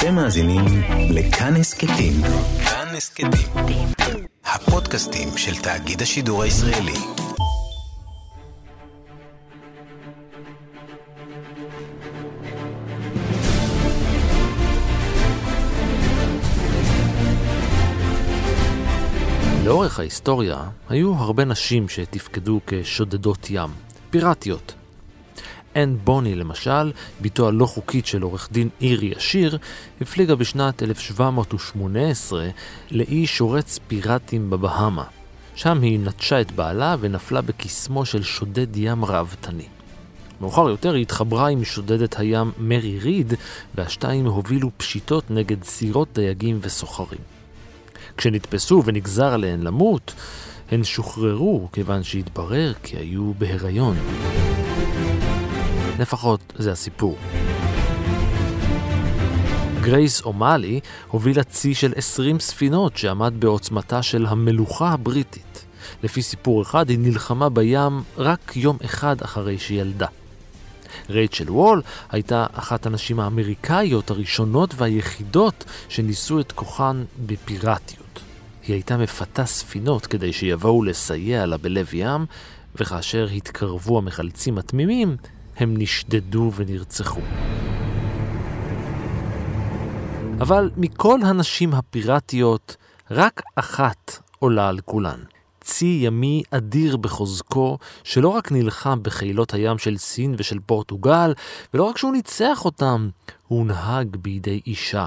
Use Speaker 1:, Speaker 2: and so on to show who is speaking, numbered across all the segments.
Speaker 1: אתם מאזינים לכאן הסכתים. כאן הסכתים. הפודקאסטים של תאגיד השידור הישראלי.
Speaker 2: לאורך ההיסטוריה היו הרבה נשים שתפקדו כשודדות ים, פיראטיות. אן בוני למשל, בתו הלא חוקית של עורך דין אירי עשיר, הפליגה בשנת 1718 לאי שורץ פיראטים בבהאמה. שם היא נטשה את בעלה ונפלה בקסמו של שודד ים ראוותני. מאוחר יותר היא התחברה עם שודדת הים מרי ריד, והשתיים הובילו פשיטות נגד סירות דייגים וסוחרים. כשנתפסו ונגזר עליהן למות, הן שוחררו כיוון שהתברר כי היו בהיריון. לפחות זה הסיפור. גרייס אומאלי הובילה צי של 20 ספינות שעמד בעוצמתה של המלוכה הבריטית. לפי סיפור אחד, היא נלחמה בים רק יום אחד אחרי שילדה. רייצ'ל וול הייתה אחת הנשים האמריקאיות הראשונות והיחידות שניסו את כוחן בפיראטיות. היא הייתה מפתה ספינות כדי שיבואו לסייע לה בלב ים, וכאשר התקרבו המחלצים התמימים, הם נשדדו ונרצחו. אבל מכל הנשים הפיראטיות, רק אחת עולה על כולן. צי ימי אדיר בחוזקו, שלא רק נלחם בחילות הים של סין ושל פורטוגל, ולא רק שהוא ניצח אותם, הוא הונהג בידי אישה.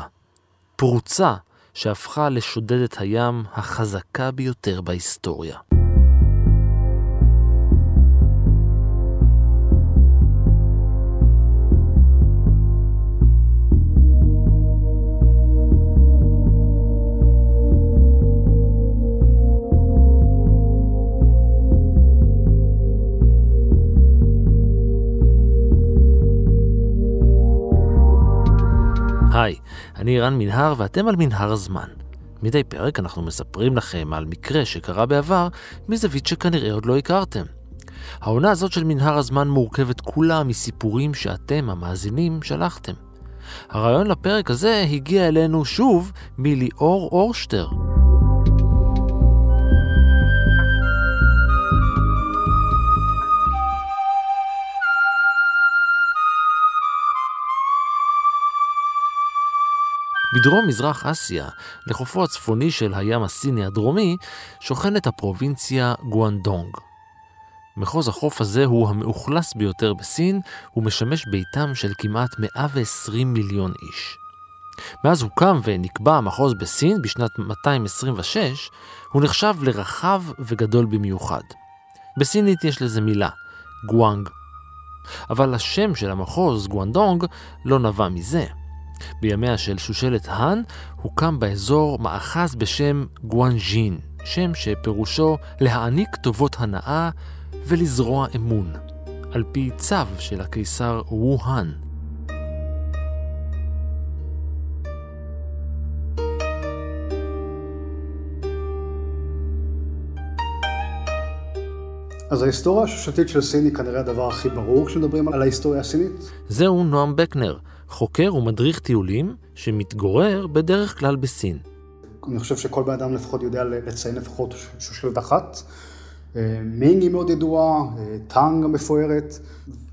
Speaker 2: פרוצה שהפכה לשודדת הים החזקה ביותר בהיסטוריה. היי, אני רן מנהר ואתם על מנהר הזמן. מדי פרק אנחנו מספרים לכם על מקרה שקרה בעבר מזווית שכנראה עוד לא הכרתם. העונה הזאת של מנהר הזמן מורכבת כולה מסיפורים שאתם, המאזינים, שלחתם. הרעיון לפרק הזה הגיע אלינו שוב מליאור אורשטר. בדרום מזרח אסיה, לחופו הצפוני של הים הסיני הדרומי, שוכנת הפרובינציה גואנדונג. מחוז החוף הזה הוא המאוכלס ביותר בסין, ומשמש ביתם של כמעט 120 מיליון איש. מאז הוקם ונקבע המחוז בסין בשנת 226, הוא נחשב לרחב וגדול במיוחד. בסינית יש לזה מילה, גואנג. אבל השם של המחוז, גואנדונג, לא נבע מזה. בימיה של שושלת האן הוקם באזור מאחז בשם גואנג'ין, שם שפירושו להעניק טובות הנאה ולזרוע אמון, על פי צו של הקיסר ווהאן.
Speaker 3: אז ההיסטוריה השושלתית של סין היא כנראה הדבר הכי ברור כשמדברים על ההיסטוריה הסינית?
Speaker 2: זהו נועם בקנר, חוקר ומדריך טיולים שמתגורר בדרך כלל בסין.
Speaker 3: אני חושב שכל בן אדם לפחות יודע לציין לפחות שושלת אחת. אה, מינג היא מאוד ידועה, אה, טאנג המפוארת.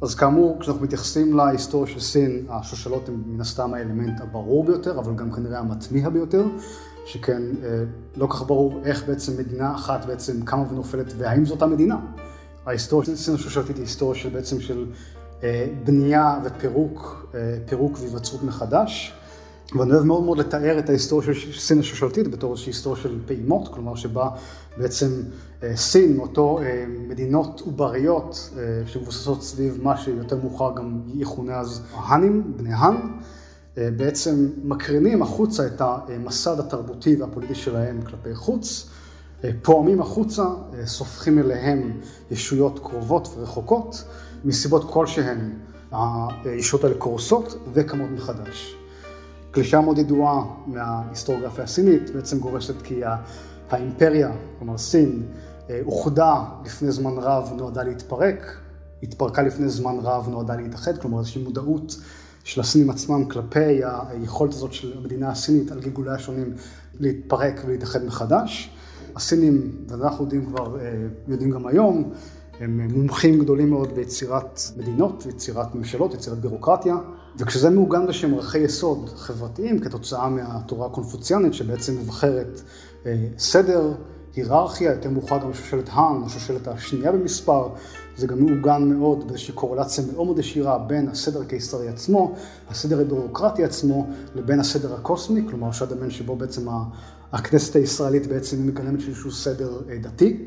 Speaker 3: אז כאמור, כשאנחנו מתייחסים להיסטוריה של סין, השושלות הן מן הסתם האלמנט הברור ביותר, אבל גם כנראה המטמיע ביותר, שכן אה, לא כך ברור איך בעצם מדינה אחת בעצם קמה ונופלת, והאם זו אותה מדינה. ההיסטוריה של סין השושלתית היא היסטוריה של בעצם של בנייה ופירוק, אה, פירוק והיווצרות מחדש. ואני אוהב מאוד מאוד לתאר את ההיסטוריה של סין השושלתית בתור איזושהי היסטוריה של פעימות, כלומר שבה בעצם אה, סין, מאותו מדינות עובריות שמבוססות סביב מה שיותר מאוחר גם יכונה אז האנים, בני האן, בעצם מקרינים החוצה את המסד התרבותי והפוליטי שלהם כלפי חוץ, פועמים החוצה, סופחים אליהם ישויות קרובות ורחוקות. מסיבות כלשהן הישויות האלה קורסות וקמות מחדש. קלישה מאוד ידועה מההיסטוריוגרפיה הסינית בעצם גורסת כי האימפריה, כלומר סין, אה, אוחדה לפני זמן רב, נועדה להתפרק, התפרקה לפני זמן רב, נועדה להתאחד, כלומר איזושהי מודעות של הסינים עצמם כלפי היכולת הזאת של המדינה הסינית על גלגוליה השונים להתפרק ולהתאחד מחדש. הסינים, ואנחנו יודעים כבר, אה, יודעים גם היום, הם מומחים גדולים מאוד ביצירת מדינות, יצירת ממשלות, יצירת בירוקרטיה, וכשזה מעוגן בשם ערכי יסוד חברתיים כתוצאה מהתורה הקונפוציאנית שבעצם מבחרת אה, סדר, היררכיה, יותר מאוחר גם שושלת האן, השושלת השנייה במספר, זה גם מעוגן מאוד באיזושהי קורלציה מאוד מאוד ישירה בין הסדר הקיסרי עצמו, הסדר הבירוקרטי עצמו, לבין הסדר הקוסמי, כלומר שהדמיין שבו בעצם הכנסת הישראלית בעצם מגלמת איזשהו סדר אה, דתי.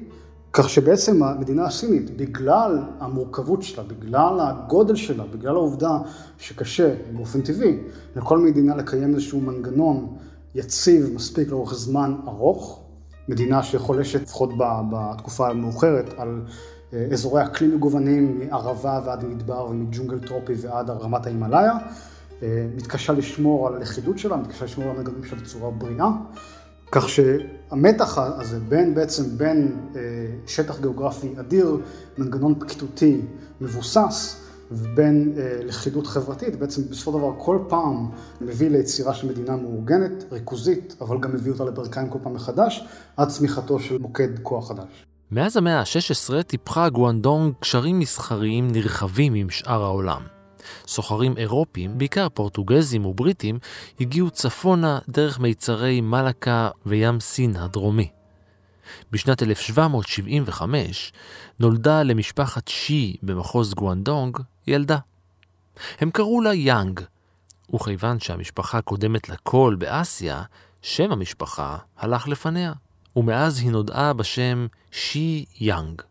Speaker 3: כך שבעצם המדינה הסינית, בגלל המורכבות שלה, בגלל הגודל שלה, בגלל העובדה שקשה באופן טבעי לכל מדינה לקיים איזשהו מנגנון יציב מספיק לאורך זמן ארוך, מדינה שחולשת לפחות בתקופה המאוחרת על אה, אזורי אקלים מגוונים מערבה ועד מדבר ומג'ונגל טרופי ועד רמת ההימאליה, אה, מתקשה לשמור על הלכידות שלה, מתקשה לשמור על המנגנונים שלה בצורה בריאה. כך שהמתח הזה בין בעצם בין אה, שטח גיאוגרפי אדיר, מנגנון פקידותי מבוסס, ובין אה, לכידות חברתית, בעצם בסופו של דבר כל פעם מביא ליצירה של מדינה מאורגנת, ריכוזית, אבל גם מביא אותה לברכיים כל פעם מחדש, עד צמיחתו של מוקד כוח חדש.
Speaker 2: מאז המאה ה-16 טיפחה גואנדונג קשרים מסחריים נרחבים עם שאר העולם. סוחרים אירופים, בעיקר פורטוגזים ובריטים, הגיעו צפונה דרך מיצרי מלאקה וים סין הדרומי. בשנת 1775 נולדה למשפחת שי במחוז גואנדונג ילדה. הם קראו לה יאנג, וכיוון שהמשפחה קודמת לכל באסיה, שם המשפחה הלך לפניה, ומאז היא נודעה בשם שי יאנג.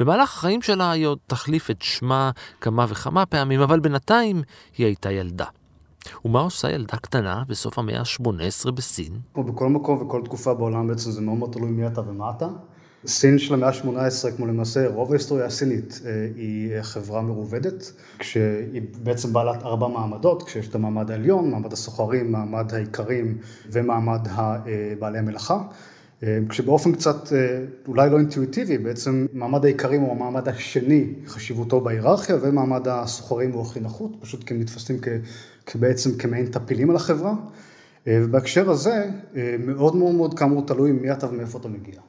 Speaker 2: במהלך החיים שלה היא עוד תחליף את שמה כמה וכמה פעמים, אבל בינתיים היא הייתה ילדה. ומה עושה ילדה קטנה בסוף המאה ה-18 בסין?
Speaker 3: כמו בכל מקום וכל תקופה בעולם בעצם זה מאוד מאוד תלוי מי אתה ומה אתה. סין של המאה ה-18, כמו למעשה רוב ההיסטוריה הסינית, אה, היא חברה מרובדת, כשהיא בעצם בעלת ארבע מעמדות, כשיש את המעמד העליון, מעמד הסוחרים, מעמד האיכרים ומעמד אה, בעלי המלאכה. אה, כשבאופן קצת אה, אולי לא אינטואיטיבי, בעצם מעמד האיכרים הוא המעמד השני חשיבותו בהיררכיה, ומעמד הסוחרים הוא הכי נחות, פשוט כי הם נתפסים בעצם כמעין טפילים על החברה. אה, ובהקשר הזה, מאוד מאוד מאוד כאמור תלוי מי אתה ומאיפה אתה מגיע.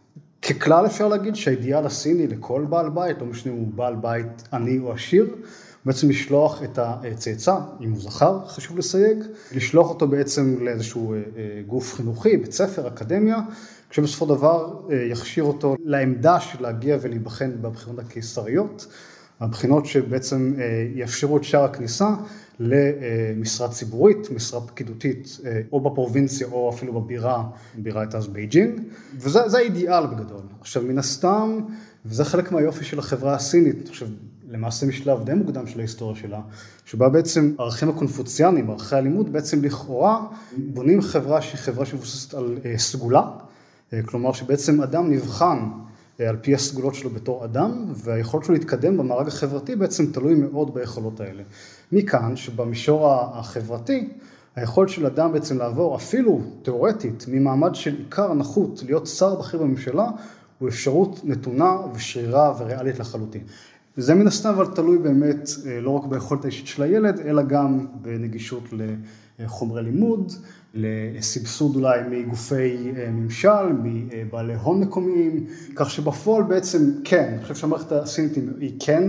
Speaker 3: ככלל אפשר להגיד שהאידיאל הסיני לכל בעל בית, לא משנה אם הוא בעל בית עני או עשיר, בעצם לשלוח את הצאצא, אם הוא זכר, חשוב לסייג, לשלוח אותו בעצם לאיזשהו גוף חינוכי, בית ספר, אקדמיה, שבסופו של דבר אה, יכשיר אותו לעמדה של להגיע ולהיבחן בבחינות הקיסריות, הבחינות שבעצם אה, יאפשרו את שער הכניסה למשרה ציבורית, משרה פקידותית, אה, או בפרובינציה או אפילו בבירה, בירה הייתה אז בייג'ינג, וזה האידיאל בגדול. עכשיו מן הסתם, וזה חלק מהיופי של החברה הסינית, חושב, למעשה משלב די מוקדם של ההיסטוריה שלה, שבה בעצם הערכים הקונפוציאניים, ערכי הלימוד, בעצם לכאורה בונים חברה שהיא חברה שמבוססת על סגולה. אה, כלומר שבעצם אדם נבחן אה, על פי הסגולות שלו בתור אדם, והיכולת שלו להתקדם במארג החברתי בעצם תלוי מאוד ביכולות האלה. מכאן שבמישור החברתי, היכולת של אדם בעצם לעבור אפילו תיאורטית ממעמד של עיקר נחות להיות שר בכיר בממשלה, הוא אפשרות נתונה ושרירה וריאלית לחלוטין. וזה מן הסתם אבל תלוי באמת אה, לא רק ביכולת האישית של הילד, אלא גם בנגישות לחומרי לימוד, לסבסוד אולי מגופי אה, ממשל, מבעלי הון מקומיים, כך שבפועל בעצם כן, אני חושב שהמערכת הסינית היא כן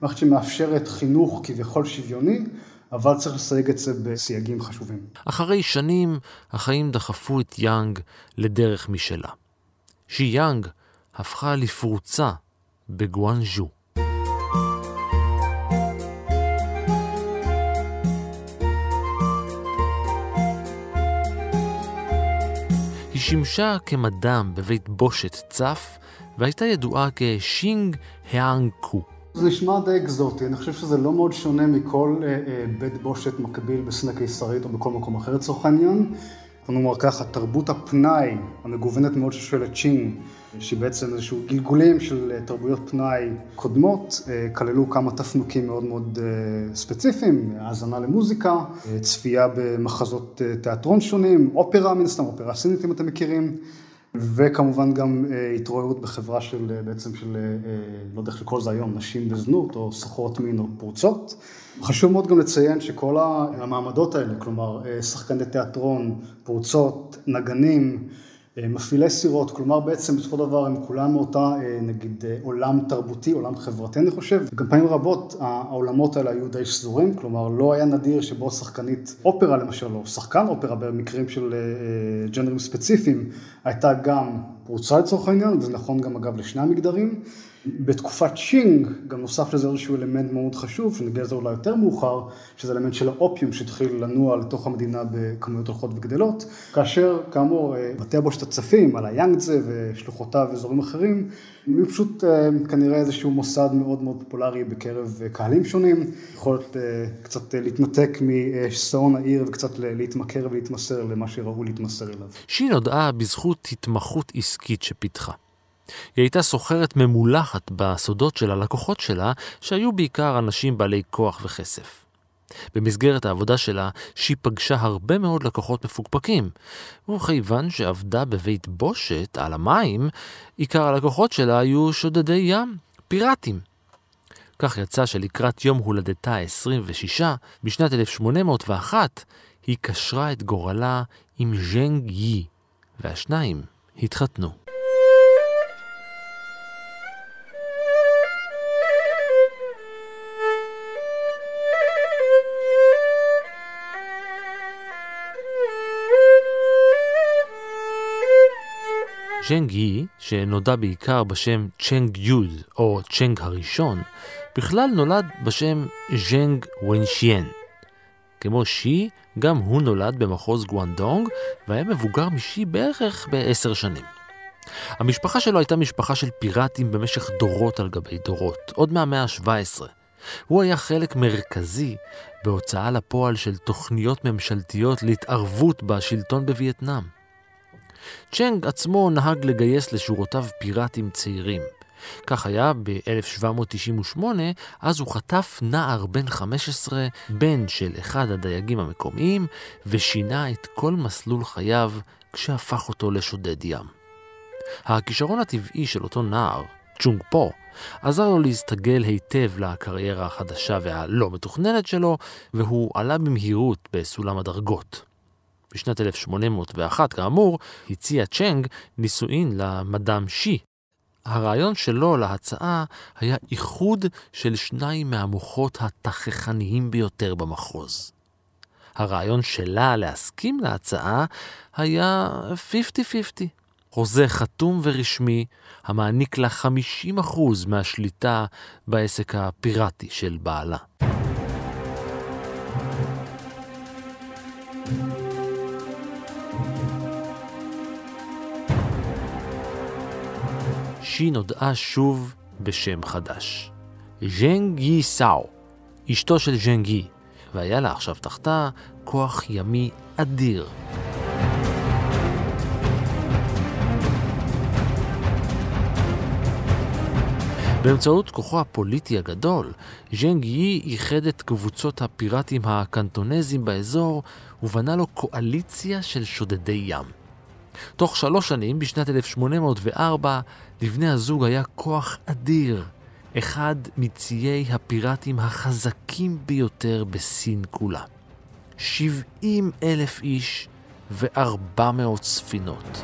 Speaker 3: מערכת שמאפשרת חינוך כביכול שוויוני, אבל צריך לסייג את זה בסייגים חשובים.
Speaker 2: אחרי שנים, החיים דחפו את יאנג לדרך משלה. שי יאנג הפכה לפרוצה בגואנז'ו. שימשה כמדם בבית בושת צף, והייתה ידועה כשינג האנג קו.
Speaker 3: זה נשמע די אקזוטי, אני חושב שזה לא מאוד שונה מכל אה, אה, בית בושת מקביל בסין הקיסרית או בכל מקום אחר לצורך העניין. בוא נאמר ככה, תרבות הפנאי המגוונת מאוד ששואלת צ'ינג, שהיא בעצם איזשהו גלגולים של אה, תרבויות פנאי קודמות, אה, כללו כמה תפנוקים מאוד מאוד אה, ספציפיים, האזנה למוזיקה, צפייה במחזות תיאטרון שונים, אופרה מן הסתם, אופרה סינית אם אתם מכירים, וכמובן גם התרועעות בחברה של בעצם של, לא יודע איך לקרוא לזה היום, נשים בזנות או סוחרות מין או פרוצות. חשוב מאוד גם לציין שכל המעמדות האלה, כלומר שחקני תיאטרון, פרוצות, נגנים, אה, מפעילי סירות, כלומר בעצם בסופו של דבר הם כולם מאותה אה, נגיד אה, עולם תרבותי, עולם חברתי אני חושב, וגם פעמים רבות העולמות האלה היו די שזורים, כלומר לא היה נדיר שבו שחקנית אופרה למשל, או שחקן אופרה במקרים של ג'נדרים ספציפיים, הייתה גם פרוצה לצורך העניין, וזה נכון גם אגב לשני המגדרים. בתקופת שינג גם נוסף לזה איזשהו אלמנט מאוד חשוב, שנגיע לזה אולי יותר מאוחר, שזה אלמנט של האופיום שהתחיל לנוע לתוך המדינה בכמויות הולכות וגדלות, כאשר כאמור אה, בתי הבושת הצפים על היאנגצה ושלוחותיו ואזורים אחרים, היו פשוט אה, כנראה איזשהו מוסד מאוד מאוד פופולרי בקרב אה, קהלים שונים, יכול להיות קצת להתנתק משעון העיר וקצת להתמכר ולהתמסר למה שראו להתמסר אליו.
Speaker 2: שי נודעה בזכות התמחות עסקית שפיתחה. היא הייתה סוחרת ממולחת בסודות של הלקוחות שלה, שהיו בעיקר אנשים בעלי כוח וכסף. במסגרת העבודה שלה, שהיא פגשה הרבה מאוד לקוחות מפוקפקים, וכיוון שעבדה בבית בושת על המים, עיקר הלקוחות שלה היו שודדי ים, פיראטים. כך יצא שלקראת יום הולדתה ה-26, בשנת 1801, היא קשרה את גורלה עם ז'נג יי, והשניים התחתנו. צ'נג היא, שנודע בעיקר בשם צ'נג יוד או צ'נג הראשון, בכלל נולד בשם ז'נג ונשיין. כמו שי, גם הוא נולד במחוז גואנדונג, והיה מבוגר משי בערך בעשר שנים. המשפחה שלו הייתה משפחה של פיראטים במשך דורות על גבי דורות, עוד מהמאה ה-17. הוא היה חלק מרכזי בהוצאה לפועל של תוכניות ממשלתיות להתערבות בשלטון בווייטנאם. צ'נג עצמו נהג לגייס לשורותיו פיראטים צעירים. כך היה ב-1798, אז הוא חטף נער בן 15, בן של אחד הדייגים המקומיים, ושינה את כל מסלול חייו כשהפך אותו לשודד ים. הכישרון הטבעי של אותו נער, צ'ונג פו, עזר לו להסתגל היטב לקריירה החדשה והלא מתוכננת שלו, והוא עלה במהירות בסולם הדרגות. בשנת 1801, כאמור, הציע צ'נג נישואין למדאם שי. הרעיון שלו להצעה היה איחוד של שניים מהמוחות התככניים ביותר במחוז. הרעיון שלה להסכים להצעה היה 50-50. חוזה חתום ורשמי המעניק לה 50% מהשליטה בעסק הפיראטי של בעלה. שי נודעה שוב בשם חדש. ז'נג יי סאו, אשתו של ז'נג יי, והיה לה עכשיו תחתה כוח ימי אדיר. באמצעות כוחו הפוליטי הגדול, ז'נג יי איחד את קבוצות הפיראטים הקנטונזים באזור ובנה לו קואליציה של שודדי ים. תוך שלוש שנים, בשנת 1804, לבני הזוג היה כוח אדיר, אחד מציי הפיראטים החזקים ביותר בסין כולה. 70 אלף איש ו-400 ספינות.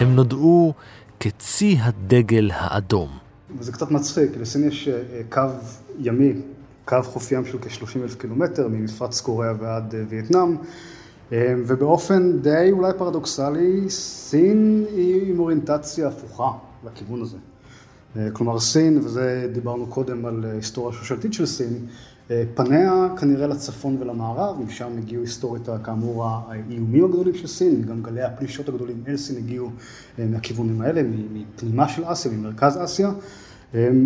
Speaker 2: הם נודעו כצי הדגל האדום.
Speaker 3: וזה קצת מצחיק, לסין יש אה, קו ימי, קו חוף ים של כ-30 אלף קילומטר, ממפרץ קוריאה ועד אה, וייטנאם, אה, ובאופן די אולי פרדוקסלי, סין היא עם אוריינטציה הפוכה לכיוון הזה. כלומר סין, וזה דיברנו קודם על היסטוריה שושלתית של סין, פניה כנראה לצפון ולמערב, משם הגיעו היסטורית כאמור האיומים הגדולים של סין, גם גלי הפלישות הגדולים אל סין הגיעו מהכיוונים האלה, מפנימה של אסיה, ממרכז אסיה,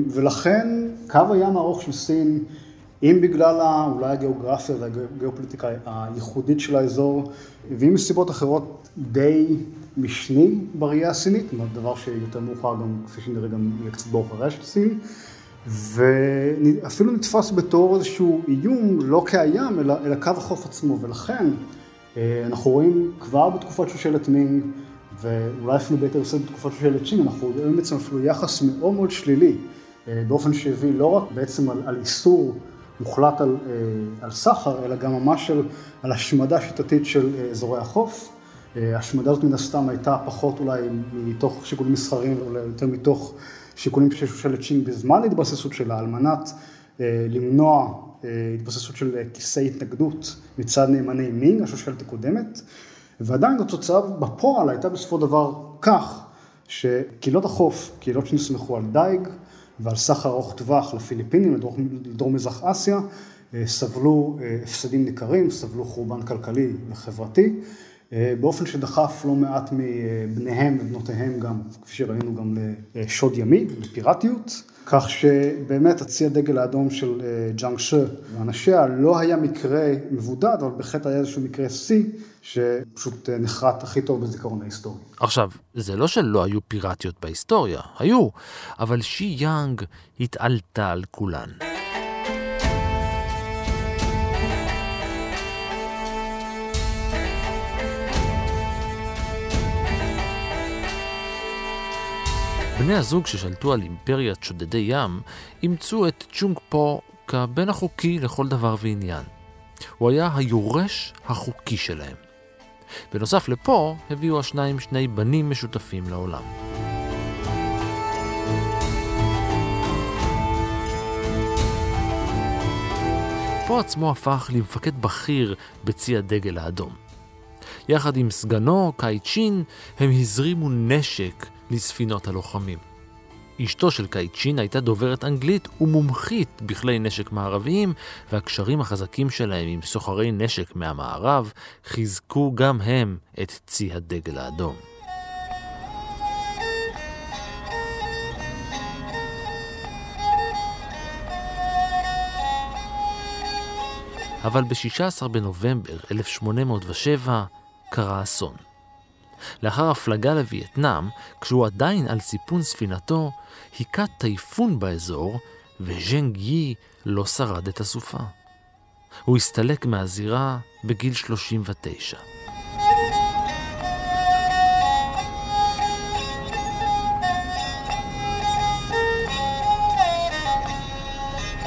Speaker 3: ולכן קו הים הארוך של סין, אם בגלל אולי הגיאוגרפיה והגיאופוליטיקה הייחודית של האזור, ואם מסיבות אחרות די משני בראייה הסינית, דבר שיותר מאוחר גם, כפי שנראה, גם יהיה קצת באור של סין, ואפילו נתפס בתור איזשהו איום, לא קיים, אלא, אלא קו החוף עצמו, ולכן אה, אנחנו רואים כבר בתקופת שושלת מינג, ואולי אפילו ביתר שאת בתקופת שושלת צ'ינג, אנחנו רואים בעצם אפילו יחס מאוד מאוד שלילי, אה, באופן שהביא לא רק בעצם על, על איסור מוחלט על, אה, על סחר, אלא גם ממש על, על השמדה שיטתית של אזורי החוף. ההשמדה הזאת מן הסתם הייתה פחות אולי מתוך שיקולים מסחריים, אולי יותר מתוך שיקולים של שושלת צ'ינג בזמן התבססות שלה, על מנת למנוע התבססות של כיסי התנגדות מצד נאמני מינג, השושלת הקודמת, ועדיין התוצאה בפועל הייתה בסופו של דבר כך, שקהילות החוף, קהילות שנסמכו על דייג ועל סחר ארוך טווח לפיליפינים, לדרום מזרח אסיה, סבלו הפסדים ניכרים, סבלו חורבן כלכלי וחברתי, באופן שדחף לא מעט מבניהם ובנותיהם גם, כפי שראינו, גם לשוד ימי, לפיראטיות. כך שבאמת הצי הדגל האדום של אה, ג'אנג שה ואנשיה לא היה מקרה מבודד, אבל בהחלט היה איזשהו מקרה שיא, שפשוט אה, נחרט הכי טוב בזיכרון ההיסטורי.
Speaker 2: עכשיו, זה לא שלא היו פיראטיות בהיסטוריה, היו, אבל שי יאנג התעלתה על כולן. בני הזוג ששלטו על אימפריית שודדי ים אימצו את צ'ונג פו כבן החוקי לכל דבר ועניין. הוא היה היורש החוקי שלהם. בנוסף לפה הביאו השניים שני בנים משותפים לעולם. פה עצמו הפך למפקד בכיר בצי הדגל האדום. יחד עם סגנו, קאי צ'ין, הם הזרימו נשק לספינות הלוחמים. אשתו של קייצ'ין הייתה דוברת אנגלית ומומחית בכלי נשק מערביים, והקשרים החזקים שלהם עם סוחרי נשק מהמערב חיזקו גם הם את צי הדגל האדום. אבל ב-16 בנובמבר 1807 קרה אסון. לאחר הפלגה לווייטנאם, כשהוא עדיין על סיפון ספינתו, היכה טייפון באזור, וז'נג יי לא שרד את הסופה. הוא הסתלק מהזירה בגיל 39.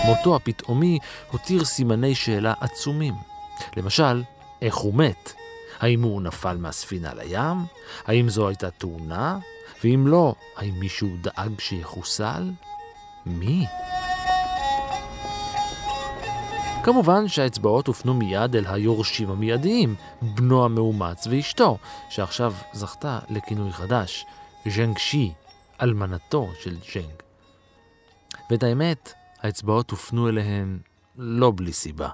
Speaker 2: מותו הפתאומי הותיר סימני שאלה עצומים. למשל, איך הוא מת? האם הוא נפל מהספינה לים? האם זו הייתה תאונה? ואם לא, האם מישהו דאג שיחוסל? מי? כמובן שהאצבעות הופנו מיד אל היורשים המיידיים, בנו המאומץ ואשתו, שעכשיו זכתה לכינוי חדש, ז'נג שי, אלמנתו של ז'נג. ואת האמת, האצבעות הופנו אליהן לא בלי סיבה.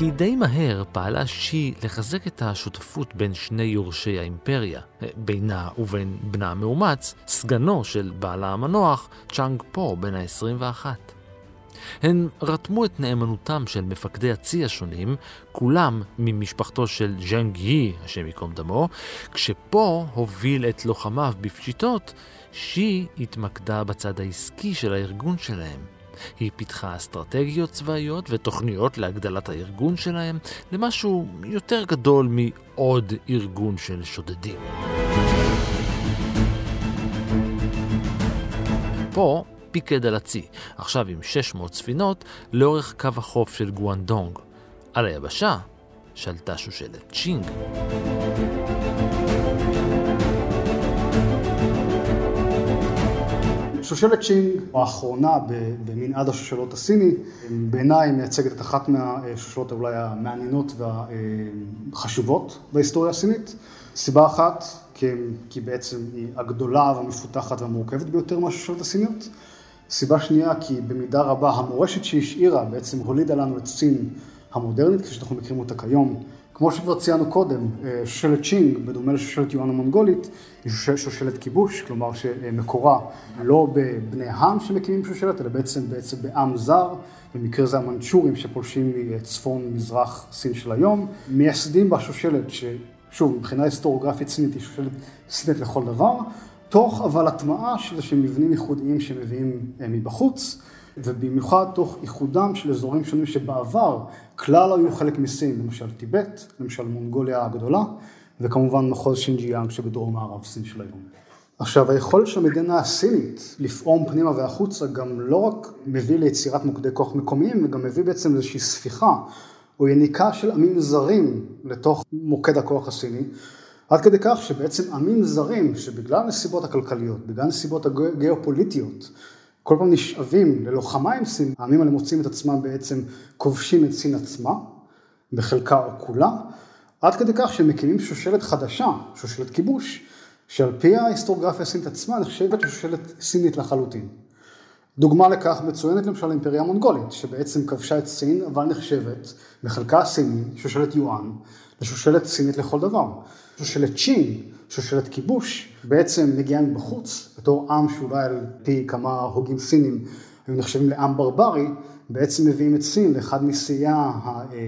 Speaker 2: כי די מהר פעלה שי לחזק את השותפות בין שני יורשי האימפריה, בינה ובין בנה המאומץ, סגנו של בעלה המנוח, צ'אנג פו, בן ה-21. הן רתמו את נאמנותם של מפקדי הצי השונים, כולם ממשפחתו של ז'אנג יי, השם ייקום דמו, כשפו הוביל את לוחמיו בפשיטות, שי התמקדה בצד העסקי של הארגון שלהם. היא פיתחה אסטרטגיות צבאיות ותוכניות להגדלת הארגון שלהם למשהו יותר גדול מעוד ארגון של שודדים. פה פיקד על הצי, עכשיו עם 600 ספינות, לאורך קו החוף של גואנדונג. על היבשה שלטה שושלת צ'ינג.
Speaker 3: שושלת צ'ינג האחרונה במנעד השושלות הסיני, בעיניי מייצגת את אחת מהשושלות אולי המעניינות והחשובות בהיסטוריה הסינית. סיבה אחת, כי, בעצם היא הגדולה והמפותחת והמורכבת ביותר מהשושלות הסיניות. סיבה שנייה, כי במידה רבה המורשת שהשאירה בעצם הולידה לנו את סין המודרנית, כפי שאנחנו מכירים אותה כיום, כמו שכבר ציינו קודם, אה, שושלת צ'ינג, בדומה לשושלת יואן המונגולית, שושלת כיבוש, כלומר שמקורה לא בבני העם שמקימים שושלת, אלא בעצם, בעצם בעם זר, במקרה זה המנצ'ורים שפולשים מצפון מזרח סין של היום, מייסדים בשושלת, ששוב, מבחינה היסטוריוגרפית סינית היא שושלת סינית לכל דבר, תוך אבל הטמעה של איזה מבנים ייחודיים שמביאים אה, מבחוץ. ובמיוחד תוך איחודם של אזורים שונים שבעבר כלל היו חלק מסין, למשל טיבט, למשל מונגוליה הגדולה, וכמובן מחוז שינג'יאנג שבדרום מערב סין של היום. עכשיו, היכולת של המדינה הסינית לפעום פנימה והחוצה גם לא רק מביא ליצירת מוקדי כוח מקומיים, וגם מביא בעצם לאיזושהי ספיחה או יניקה של עמים זרים לתוך מוקד הכוח הסיני, עד כדי כך שבעצם עמים זרים, שבגלל הנסיבות הכלכליות, בגלל הנסיבות הגיאופוליטיות, כל פעם נשאבים ללוחמה עם סין, העמים האלה מוצאים את עצמם בעצם כובשים את סין עצמה, בחלקה או כולה, עד כדי כך שהם מקימים שושלת חדשה, שושלת כיבוש, שעל פי ההיסטוריוגרפיה הסינית עצמה נחשבת לשושלת סינית לחלוטין. דוגמה לכך מצוינת למשל האימפריה המונגולית, שבעצם כבשה את סין, אבל נחשבת בחלקה הסיני, שושלת יואן, לשושלת סינית לכל דבר. שושלת צ'ין, שושלת כיבוש, בעצם מגיעה מבחוץ, בתור עם שאולי על פי כמה הוגים סינים היו נחשבים לעם ברברי, בעצם מביאים את סין לאחד משיאי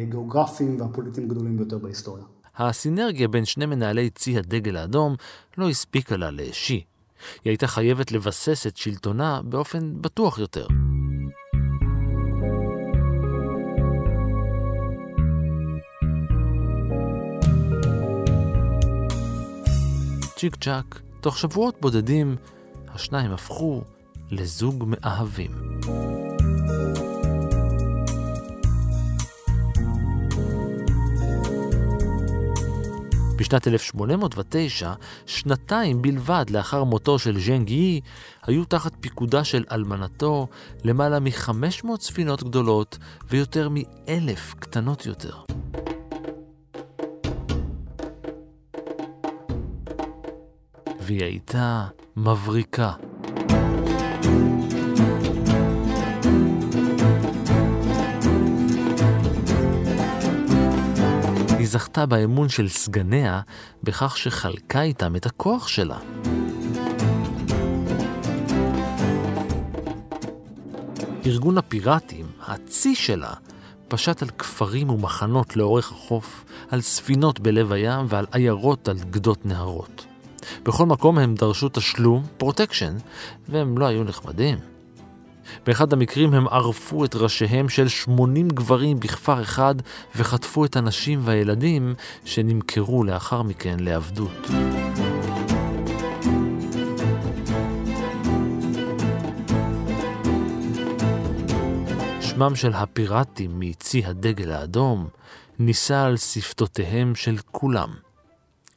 Speaker 3: הגיאוגרפיים והפוליטיים הגדולים ביותר בהיסטוריה.
Speaker 2: הסינרגיה בין שני מנהלי צי הדגל האדום לא הספיקה לה לשי. היא הייתה חייבת לבסס את שלטונה באופן בטוח יותר. צ'יק צ'אק, תוך שבועות בודדים, השניים הפכו לזוג מאהבים. בשנת 1809, שנתיים בלבד לאחר מותו של ז'נג יי, היו תחת פיקודה של אלמנתו למעלה מ-500 ספינות גדולות ויותר מאלף קטנות יותר. והיא הייתה מבריקה. זכתה באמון של סגניה בכך שחלקה איתם את הכוח שלה. ארגון הפיראטים, הצי שלה, פשט על כפרים ומחנות לאורך החוף, על ספינות בלב הים ועל עיירות על גדות נהרות. בכל מקום הם דרשו תשלום, protection, והם לא היו נחמדים. באחד המקרים הם ערפו את ראשיהם של 80 גברים בכפר אחד וחטפו את הנשים והילדים שנמכרו לאחר מכן לעבדות. שמם של הפיראטים מצי הדגל האדום נישא על שפתותיהם של כולם.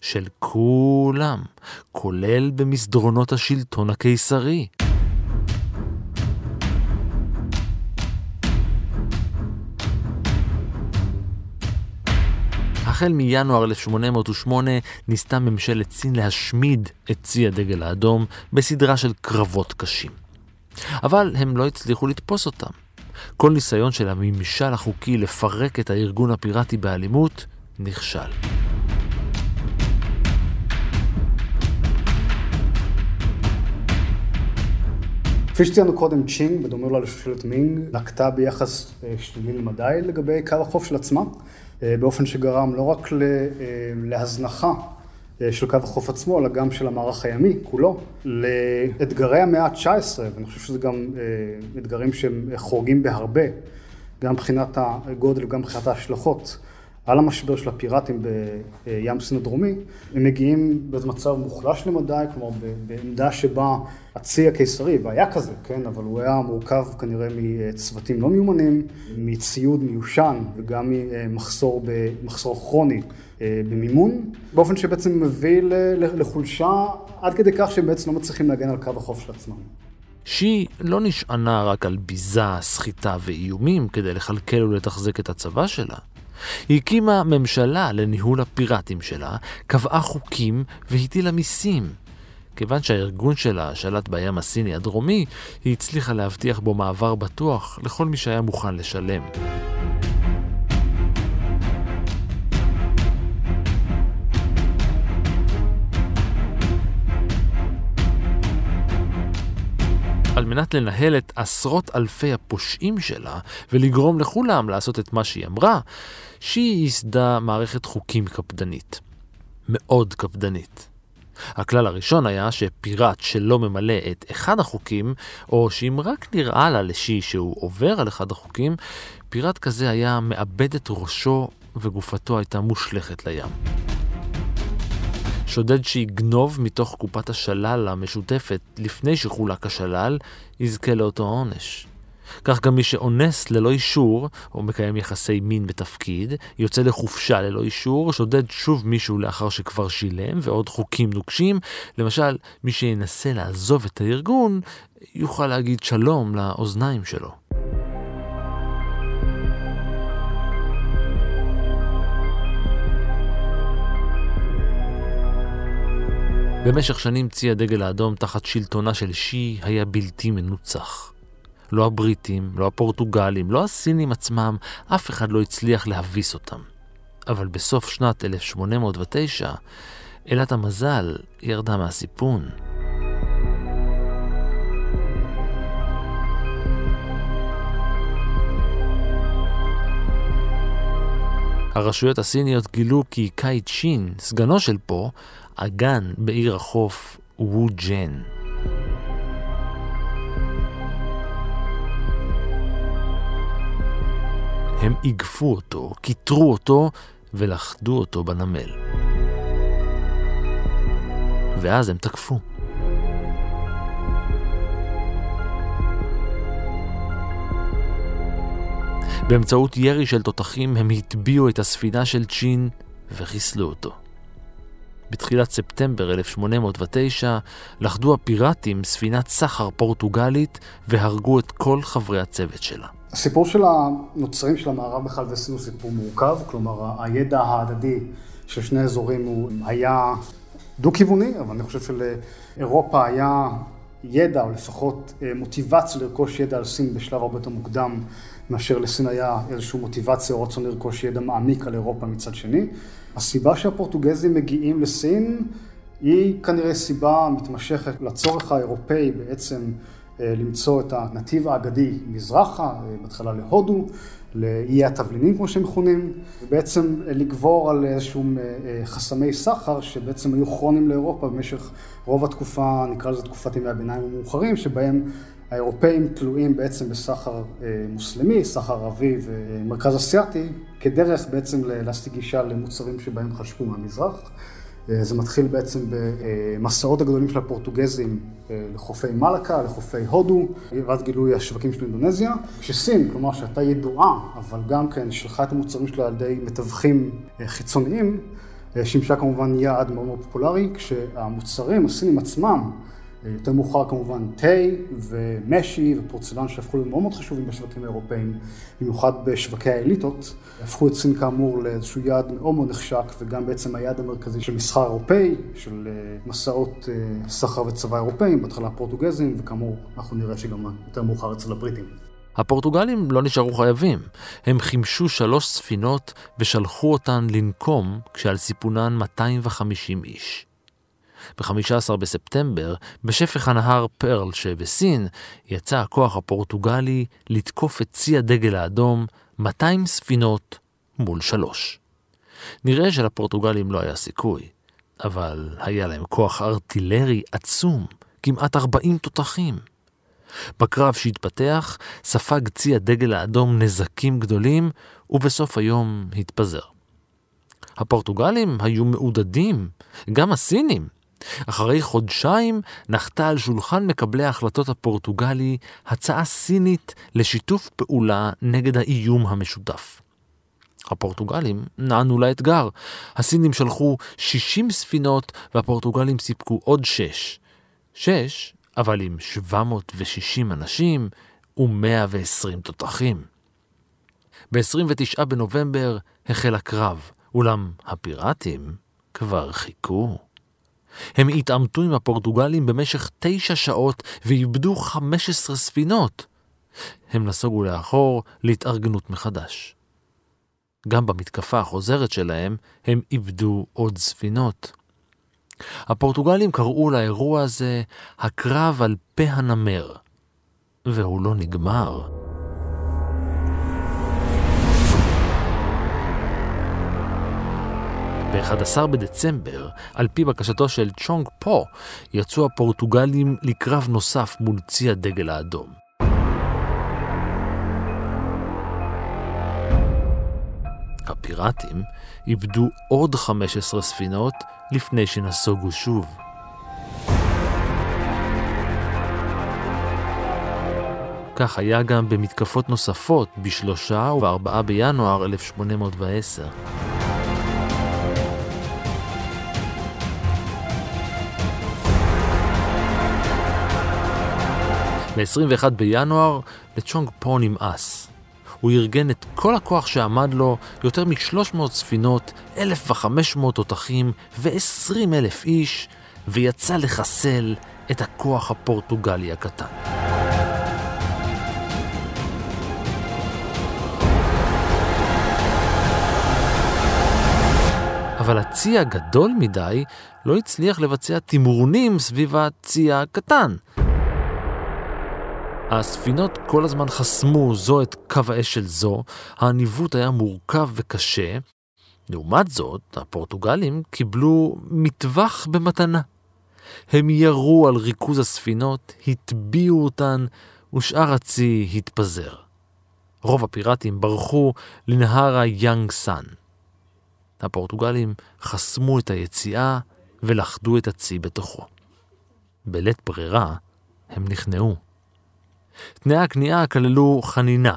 Speaker 2: של כולם, כולל במסדרונות השלטון הקיסרי. החל מינואר 1808 ניסתה ממשלת סין להשמיד את צי הדגל האדום בסדרה של קרבות קשים. אבל הם לא הצליחו לתפוס אותם. כל ניסיון של הממשל החוקי לפרק את הארגון הפיראטי באלימות נכשל.
Speaker 3: כפי שציינו קודם, צ'ינג, בדומה לה לשושלת מינג, נקטה ביחס אה, שלילי למדי לגבי קו החוף של עצמה, באופן שגרם לא רק אה, להזנחה של קו החוף עצמו, אלא גם של המערך הימי כולו, לאתגרי המאה ה-19, ואני חושב שזה גם אתגרים שהם חורגים בהרבה, גם מבחינת הגודל וגם מבחינת ההשלכות. על המשבר של הפיראטים בים סין הדרומי, הם מגיעים באיזה מצב מוחלש למדי, כלומר בעמדה שבה הצי הקיסרי, והיה כזה, כן, אבל הוא היה מורכב כנראה מצוותים לא מיומנים, מציוד מיושן וגם ממחסור מחסור כרוני אה, במימון, באופן שבעצם מביא לחולשה עד כדי כך שהם בעצם לא מצליחים להגן על קו החוף של עצמם.
Speaker 2: שי לא נשענה רק על ביזה, סחיטה ואיומים כדי לכלכל ולתחזק את הצבא שלה. היא הקימה ממשלה לניהול הפיראטים שלה, קבעה חוקים והטילה מיסים. כיוון שהארגון שלה שלט בים הסיני הדרומי, היא הצליחה להבטיח בו מעבר בטוח לכל מי שהיה מוכן לשלם. על מנת לנהל את עשרות אלפי הפושעים שלה ולגרום לכולם לעשות את מה שהיא אמרה, שהיא ייסדה מערכת חוקים קפדנית. מאוד קפדנית. הכלל הראשון היה שפיראט שלא ממלא את אחד החוקים, או שאם רק נראה לה לשי שהוא עובר על אחד החוקים, פיראט כזה היה מאבד את ראשו וגופתו הייתה מושלכת לים. שודד שיגנוב מתוך קופת השלל המשותפת לפני שחולק השלל, יזכה לאותו עונש. כך גם מי שאונס ללא אישור, או מקיים יחסי מין בתפקיד, יוצא לחופשה ללא אישור, שודד שוב מישהו לאחר שכבר שילם, ועוד חוקים נוקשים. למשל, מי שינסה לעזוב את הארגון, יוכל להגיד שלום לאוזניים שלו. במשך שנים צי הדגל האדום תחת שלטונה של שי היה בלתי מנוצח. לא הבריטים, לא הפורטוגלים, לא הסינים עצמם, אף אחד לא הצליח להביס אותם. אבל בסוף שנת 1809, אלת המזל ירדה מהסיפון. הרשויות הסיניות גילו כי קאי צ'ין, סגנו של פה, אגן בעיר החוף וו ג'ן. הם איגפו אותו, כיתרו אותו ולכדו אותו בנמל. ואז הם תקפו. באמצעות ירי של תותחים הם הטביעו את הספינה של צ'ין וחיסלו אותו. בתחילת ספטמבר 1809 לכדו הפיראטים ספינת סחר פורטוגלית והרגו את כל חברי הצוות שלה.
Speaker 3: הסיפור של הנוצרים של המערב בכלל זה הוא סיפור מורכב, כלומר הידע ההדדי של שני אזורים הוא היה דו-כיווני, אבל אני חושב שלאירופה היה ידע, או לפחות אה, מוטיבציה לרכוש ידע על סין בשלב הרבה יותר מוקדם, מאשר לסין היה איזושהי מוטיבציה או רצון לרכוש ידע מעמיק על אירופה מצד שני. הסיבה שהפורטוגזים מגיעים לסין היא כנראה סיבה מתמשכת לצורך האירופאי בעצם אה, למצוא את הנתיב האגדי מזרחה, אה, בהתחלה להודו, לאיי התבלינים כמו שהם מכונים, ובעצם לגבור על איזשהם חסמי סחר שבעצם היו כרוניים לאירופה במשך רוב התקופה, נקרא לזה תקופת ימי הביניים המאוחרים, שבהם האירופאים תלויים בעצם בסחר מוסלמי, סחר ערבי ומרכז אסיאתי, כדרך בעצם להשיג גישה למוצרים שבהם חשבו מהמזרח. זה מתחיל בעצם במסעות הגדולים של הפורטוגזים לחופי מלאקה, לחופי הודו, ועד גילוי השווקים של אינדונזיה. שסין, כלומר שהייתה ידועה, אבל גם כן שלחה את המוצרים שלה על ידי מתווכים חיצוניים, שימשה כמובן יעד מאוד מאוד פופולרי, כשהמוצרים, הסינים עצמם, יותר מאוחר כמובן תה ומשי ופורצלן שהפכו להיות מאוד חשובים בשווקים האירופאים, במיוחד בשווקי האליטות, הפכו את סין כאמור לאיזשהו יעד מאוד מאוד נחשק וגם בעצם היעד המרכזי של מסחר אירופאי, של מסעות סחר וצבא אירופאים, בהתחלה פורטוגזים וכאמור אנחנו נראה שגם יותר מאוחר אצל הבריטים.
Speaker 2: הפורטוגלים לא נשארו חייבים. הם חימשו שלוש ספינות ושלחו אותן לנקום כשעל סיפונן 250 איש. ב-15 בספטמבר, בשפך הנהר פרל שבסין, יצא הכוח הפורטוגלי לתקוף את צי הדגל האדום 200 ספינות מול שלוש. נראה שלפורטוגלים לא היה סיכוי, אבל היה להם כוח ארטילרי עצום, כמעט 40 תותחים. בקרב שהתפתח, ספג צי הדגל האדום נזקים גדולים, ובסוף היום התפזר. הפורטוגלים היו מעודדים, גם הסינים, אחרי חודשיים נחתה על שולחן מקבלי ההחלטות הפורטוגלי הצעה סינית לשיתוף פעולה נגד האיום המשותף. הפורטוגלים נענו לאתגר. הסינים שלחו 60 ספינות והפורטוגלים סיפקו עוד 6. 6, אבל עם 760 אנשים ו-120 תותחים. ב-29 בנובמבר החל הקרב, אולם הפיראטים כבר חיכו. הם התעמתו עם הפורטוגלים במשך תשע שעות ואיבדו 15 ספינות. הם נסוגו לאחור להתארגנות מחדש. גם במתקפה החוזרת שלהם הם איבדו עוד ספינות. הפורטוגלים קראו לאירוע הזה הקרב על פה הנמר, והוא לא נגמר. ב-11 בדצמבר, על פי בקשתו של צ'ונג פו, יצאו הפורטוגלים לקרב נוסף מול צי הדגל האדום. הפיראטים איבדו עוד 15 ספינות לפני שנסוגו שוב. כך היה גם במתקפות נוספות בשלושה ובארבעה בינואר 1810. ב-21 בינואר לצ'ונג פו נמאס. הוא ארגן את כל הכוח שעמד לו, יותר מ-300 ספינות, 1,500 תותחים ו-20 אלף איש, ויצא לחסל את הכוח הפורטוגלי הקטן. אבל הצי הגדול מדי לא הצליח לבצע תמרונים סביב הצי הקטן. הספינות כל הזמן חסמו זו את קו האש של זו, הניווט היה מורכב וקשה. לעומת זאת, הפורטוגלים קיבלו מטווח במתנה. הם ירו על ריכוז הספינות, הטביעו אותן, ושאר הצי התפזר. רוב הפיראטים ברחו לנהר היאנג סאן. הפורטוגלים חסמו את היציאה ולכדו את הצי בתוכו. בלית ברירה, הם נכנעו. תנאי הכניעה כללו חנינה.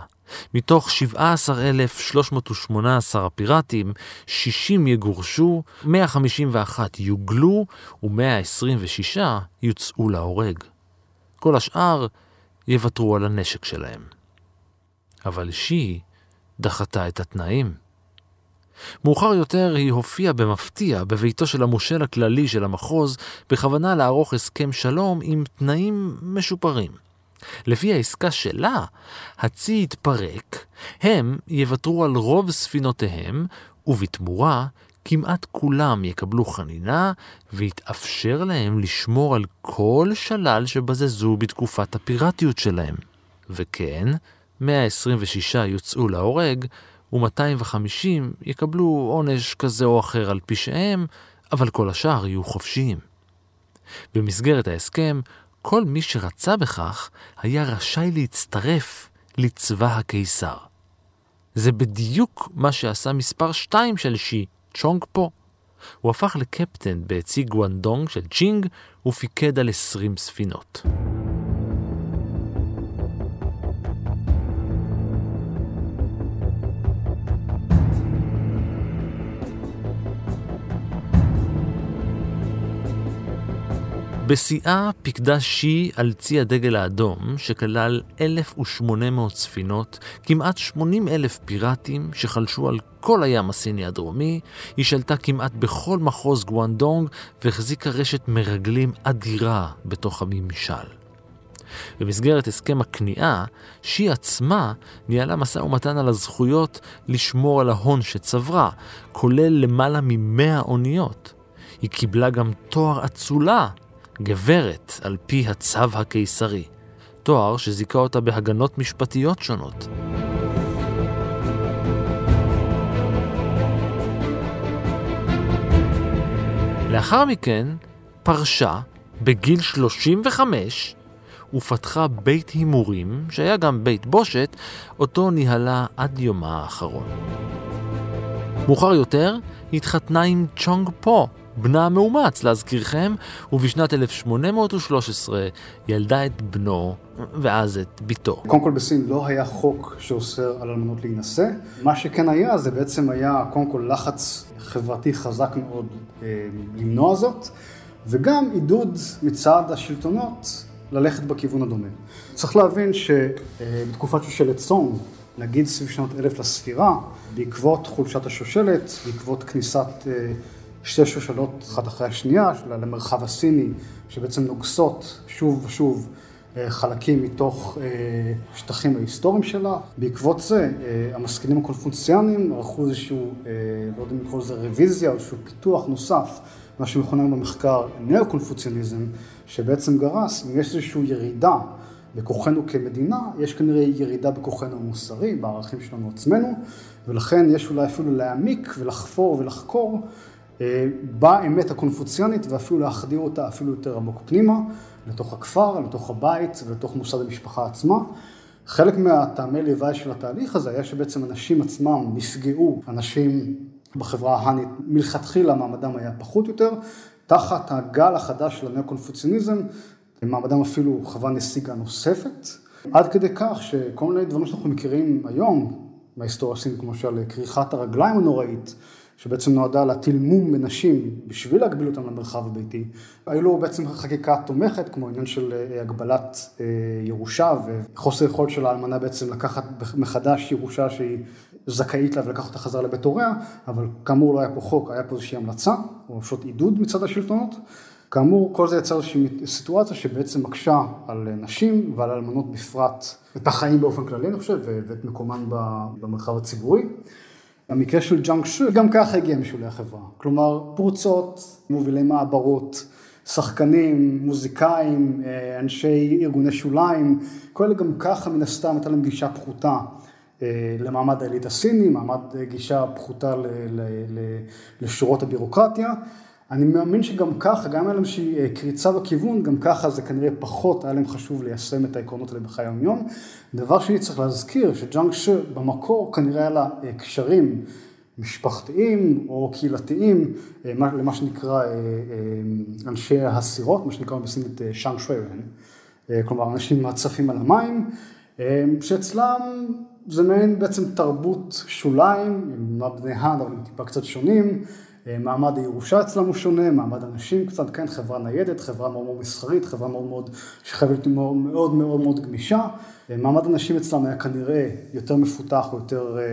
Speaker 2: מתוך 17,318 הפיראטים, 60 יגורשו, 151 יוגלו ו-126 יוצאו להורג. כל השאר יוותרו על הנשק שלהם. אבל שי דחתה את התנאים. מאוחר יותר היא הופיעה במפתיע בביתו של המושל הכללי של המחוז בכוונה לערוך הסכם שלום עם תנאים משופרים. לפי העסקה שלה, הצי יתפרק, הם יוותרו על רוב ספינותיהם, ובתמורה כמעט כולם יקבלו חנינה, ויתאפשר להם לשמור על כל שלל שבזזו בתקופת הפיראטיות שלהם. וכן, 126 יוצאו להורג, ו-250 יקבלו עונש כזה או אחר על פשעיהם, אבל כל השאר יהיו חופשיים. במסגרת ההסכם, כל מי שרצה בכך היה רשאי להצטרף לצבא הקיסר. זה בדיוק מה שעשה מספר 2 של שי, צ'ונג פו. הוא הפך לקפטן בצי גואנדונג של צ'ינג ופיקד על 20 ספינות. בשיאה פיקדה שי על צי הדגל האדום, שכלל 1,800 ספינות, כמעט 80 אלף פיראטים שחלשו על כל הים הסיני הדרומי, היא שלטה כמעט בכל מחוז גואנדונג והחזיקה רשת מרגלים אדירה בתוך הממשל. במסגרת הסכם הכניעה, שי עצמה ניהלה משא ומתן על הזכויות לשמור על ההון שצברה, כולל למעלה ממאה אוניות. היא קיבלה גם תואר אצולה גברת על פי הצו הקיסרי, תואר שזיכה אותה בהגנות משפטיות שונות. לאחר מכן פרשה בגיל 35 ופתחה בית הימורים, שהיה גם בית בושת, אותו ניהלה עד יומה האחרון. מאוחר יותר התחתנה עם צ'ונג פו, בנה המאומץ, להזכירכם, ובשנת 1813 ילדה את בנו, ואז את בתו.
Speaker 3: קודם כל בסין לא היה חוק שאוסר על אלמנות להינשא. מה שכן היה, זה בעצם היה קודם כל לחץ חברתי חזק מאוד אה, למנוע זאת, וגם עידוד מצד השלטונות ללכת בכיוון הדומה. צריך להבין שבתקופת שושלת סונג, נגיד סביב שנות אלף לספירה, בעקבות חולשת השושלת, בעקבות כניסת אה, שתי שושלות אחת אחרי השנייה למרחב הסיני, שבעצם נוגסות שוב ושוב אה, חלקים מתוך אה, שטחים ההיסטוריים שלה. בעקבות זה, אה, המשכילים הקונפונציאנים ערכו איזשהו, לא יודע אם לקרוא לזה רוויזיה, או איזשהו פיתוח נוסף, מה שמכונה במחקר נאו-קונפוציאניזם, שבעצם גרס, אם יש איזושהי ירידה בכוחנו כמדינה, יש כנראה ירידה בכוחנו המוסרי, בערכים שלנו עצמנו, ולכן יש אולי אפילו להעמיק ולחפור ולחקור באמת הקונפוציאנית ואפילו להחדיר אותה אפילו יותר עמוק פנימה, לתוך הכפר, לתוך הבית ולתוך מוסד המשפחה עצמה. חלק מהטעמי לוואי של התהליך הזה היה שבעצם אנשים עצמם נפגעו, אנשים בחברה ההאנית מלכתחילה מעמדם היה פחות יותר, תחת הגל החדש של הנאו-קונפוציוניזם, מעמדם אפילו חווה נסיגה נוספת, עד כדי כך שכל מיני דברים שאנחנו מכירים היום מההיסטוריה הסינית, כמו של כריכת הרגליים הנוראית, שבעצם נועדה להטיל מום בנשים בשביל להגביל אותם למרחב הביתי. היו לו בעצם חקיקה תומכת, כמו עניין של אה, הגבלת אה, ירושה וחוסר יכולת של האלמנה בעצם לקחת מחדש ירושה שהיא זכאית לה ולקחת אותה חזרה לבית הוריה, אבל כאמור לא היה פה חוק, היה פה איזושהי המלצה, או פשוט עידוד מצד השלטונות. כאמור, כל זה יצר איזושהי סיטואציה שבעצם מקשה על נשים ועל אלמנות בפרט את החיים באופן כללי, אני חושב, ואת מקומן במרחב הציבורי. המקרה של ג'אנג שו גם ככה הגיע משולי החברה. כלומר, פרוצות, מובילי מעברות, שחקנים, מוזיקאים, אה, אנשי ארגוני שוליים, כל אלה גם ככה מן הסתם הייתה להם גישה פחותה אה, למעמד העילית הסיני, מעמד אה, גישה פחותה לשורות הבירוקרטיה. אני מאמין שגם ככה, גם היה להם איזושהי אה, קריצה בכיוון, גם ככה זה כנראה פחות היה להם חשוב ליישם את העקרונות האלה בחיי היום-יום. דבר שני, צריך להזכיר שג'אנג ש במקור כנראה היה לה אה, קשרים משפחתיים או קהילתיים, אה, למה שנקרא אנשי הסירות, מה שנקרא בסינית שאנג שוורן, כלומר אנשים מהצפים על המים, שאצלם זה מעין בעצם תרבות שוליים, עם בני האן, אבל עם טיפה קצת שונים. אה, מעמד הירושה אצלם הוא שונה, מעמד הנשים קצת, כן, חברה ניידת, חברה מאוד מאוד מסחרית, חברה מאוד מאוד, שחייבת להיות מאוד מאוד מאוד גמישה. אה, מעמד הנשים אצלם היה כנראה יותר מפותח או יותר אה,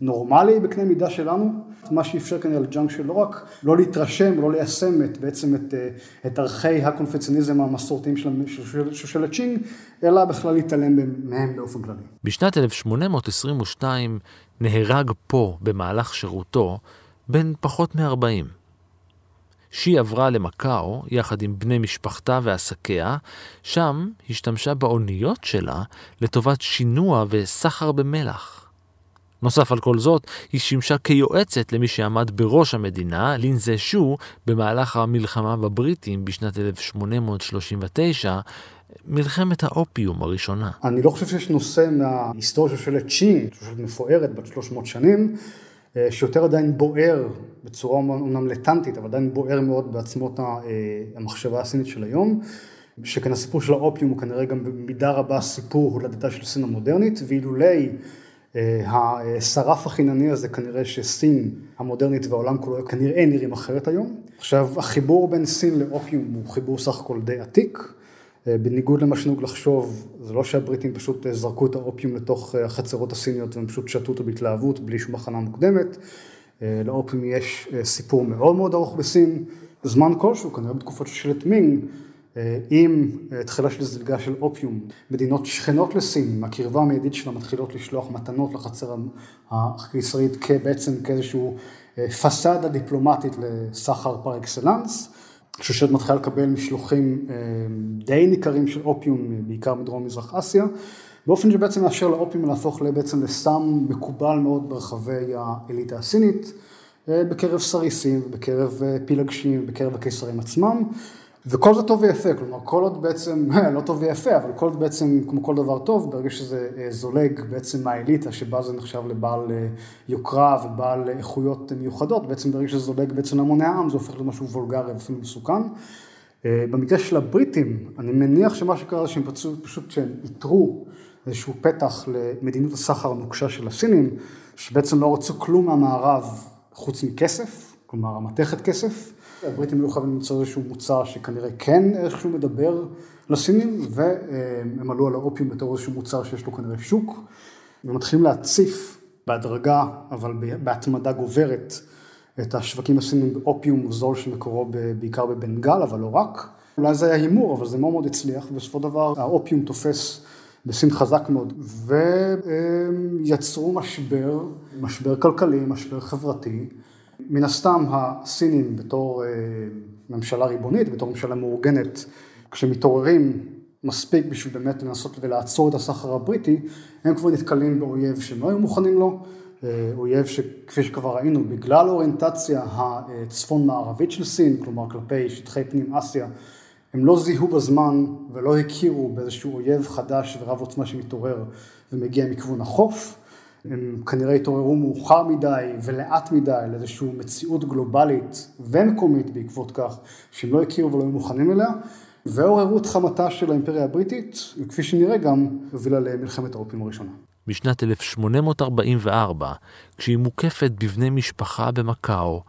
Speaker 3: נורמלי בקנה מידה שלנו, מה שאפשר כנראה לג'אנג שה לא רק לא להתרשם, לא ליישם את, בעצם את, את ערכי הקונפוציאניזם המסורתיים של שושלת צ'ינג, אלא בכלל להתעלם מהם באופן כללי.
Speaker 2: בשנת 1822 נהרג פה במהלך שירותו בן פחות מ-40. שי עברה למקאו יחד עם בני משפחתה ועסקיה, שם השתמשה באוניות שלה לטובת שינוע וסחר במלח. נוסף על כל זאת, היא שימשה כיועצת למי שעמד בראש המדינה, לינזה שו, במהלך המלחמה בבריטים בשנת 1839, מלחמת האופיום הראשונה.
Speaker 3: אני לא חושב שיש נושא מההיסטוריה של שושלת מפוארת בת 300 שנים, שיותר עדיין בוער בצורה אומנם לטנטית, אבל עדיין בוער מאוד בעצמות אה, המחשבה הסינית של היום. שכן הסיפור של האופיום הוא כנראה גם במידה רבה סיפור הולדתה של סין המודרנית, ואילולי אה, השרף החינני הזה כנראה שסין המודרנית והעולם כולו כנראה נראים אחרת היום. עכשיו, החיבור בין סין לאופיום הוא חיבור סך הכל די עתיק. אה, בניגוד למה שנהוג לחשוב, זה לא שהבריטים פשוט אה, זרקו את האופיום לתוך אה, החצרות הסיניות והם פשוט שתו אותו בהתלהבות בלי שום הכנה מוקדמת. לאופיום יש סיפור מאוד מאוד ארוך בסין, זמן כלשהו, כנראה בתקופות של שלט מינג, עם תחילה של זלגה של אופיום, מדינות שכנות לסין, מהקרבה המיידית שלה מתחילות לשלוח מתנות לחצר הקיסרית בעצם כאיזשהו פסאדה דיפלומטית לסחר פר אקסלנס. שושלת מתחילה לקבל משלוחים אה, די ניכרים של אופיום, בעיקר מדרום מזרח אסיה, באופן שבעצם מאפשר לאופיום להפוך בעצם לסם מקובל מאוד ברחבי האליטה הסינית, אה, בקרב סריסים, בקרב אה, פילגשים, בקרב הקיסרים עצמם. וכל זה טוב ויפה, כלומר כל עוד בעצם, לא טוב ויפה, אבל כל עוד בעצם, כמו כל דבר טוב, ברגע שזה אה, זולג בעצם מהאליטה, שבה זה נחשב לבעל אה, יוקרה ובעל איכויות מיוחדות, בעצם ברגע שזה זולג בעצם להמוני העם, זה הופך למשהו וולגרי ואפילו מסוכן. אה, במקרה של הבריטים, אני מניח שמה שקרה זה שהם פשוט, פשוט שהם איתרו איזשהו פתח למדיניות הסחר הנוקשה של הסינים, שבעצם לא רצו כלום מהמערב חוץ מכסף, כלומר המתכת כסף. הבריטים היו חייבים למצוא איזשהו מוצר שכנראה כן איכשהו מדבר לסינים, והם עלו על האופיום בתור איזשהו מוצר שיש לו כנראה שוק, ומתחילים להציף בהדרגה, אבל בהתמדה גוברת, את השווקים הסינים באופיום זול שמקורו בעיקר בבנגל, אבל לא רק. אולי זה היה הימור, אבל זה מאוד מאוד הצליח, ובסופו דבר האופיום תופס בסין חזק מאוד, ויצרו משבר, משבר כלכלי, משבר חברתי. מן הסתם הסינים בתור אה, ממשלה ריבונית, בתור ממשלה מאורגנת, כשמתעוררים מספיק בשביל באמת לנסות ולעצור את הסחר הבריטי, הם כבר נתקלים באויב שהם לא היו מוכנים לו, אה, אויב שכפי שכבר ראינו, בגלל האוריינטציה הצפון מערבית של סין, כלומר כלפי שטחי פנים אסיה, הם לא זיהו בזמן ולא הכירו באיזשהו אויב חדש ורב עוצמה שמתעורר ומגיע מכיוון החוף. הם כנראה התעוררו מאוחר מדי ולאט מדי לאיזושהי מציאות גלובלית ומקומית בעקבות כך, שהם לא הכירו ולא היו מוכנים אליה, ועוררו את חמתה של האימפריה הבריטית, וכפי שנראה גם הובילה למלחמת האופים הראשונה.
Speaker 2: בשנת 1844, כשהיא מוקפת בבני משפחה במקאו,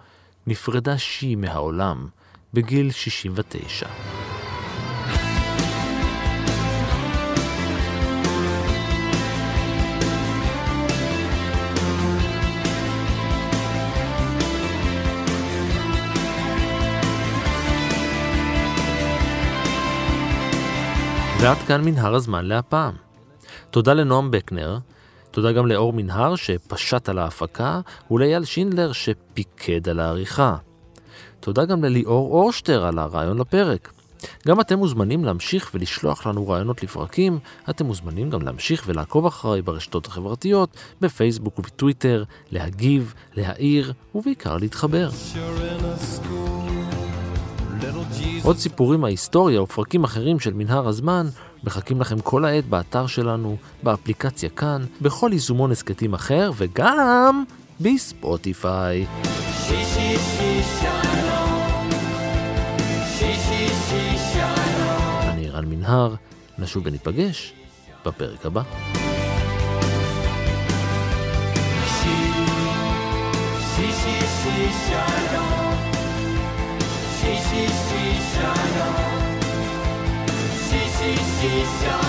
Speaker 2: נפרדה שי מהעולם בגיל 69. ועד כאן מנהר הזמן להפעם. תודה לנועם בקנר, תודה גם לאור מנהר שפשט על ההפקה, ולאייל שינדלר שפיקד על העריכה. תודה גם לליאור אורשטר על הרעיון לפרק. גם אתם מוזמנים להמשיך ולשלוח לנו רעיונות לפרקים, אתם מוזמנים גם להמשיך ולעקוב אחריי ברשתות החברתיות, בפייסבוק ובטוויטר, להגיב, להעיר, ובעיקר להתחבר. עוד סיפורים מההיסטוריה ופרקים אחרים של מנהר הזמן מחכים לכם כל העת באתר שלנו, באפליקציה כאן, בכל יישומון הסכתים אחר וגם בספוטיפיי. אני רן מנהר, נשוב וניפגש בפרק הבא. שיר, שיר, שיר, Notícias.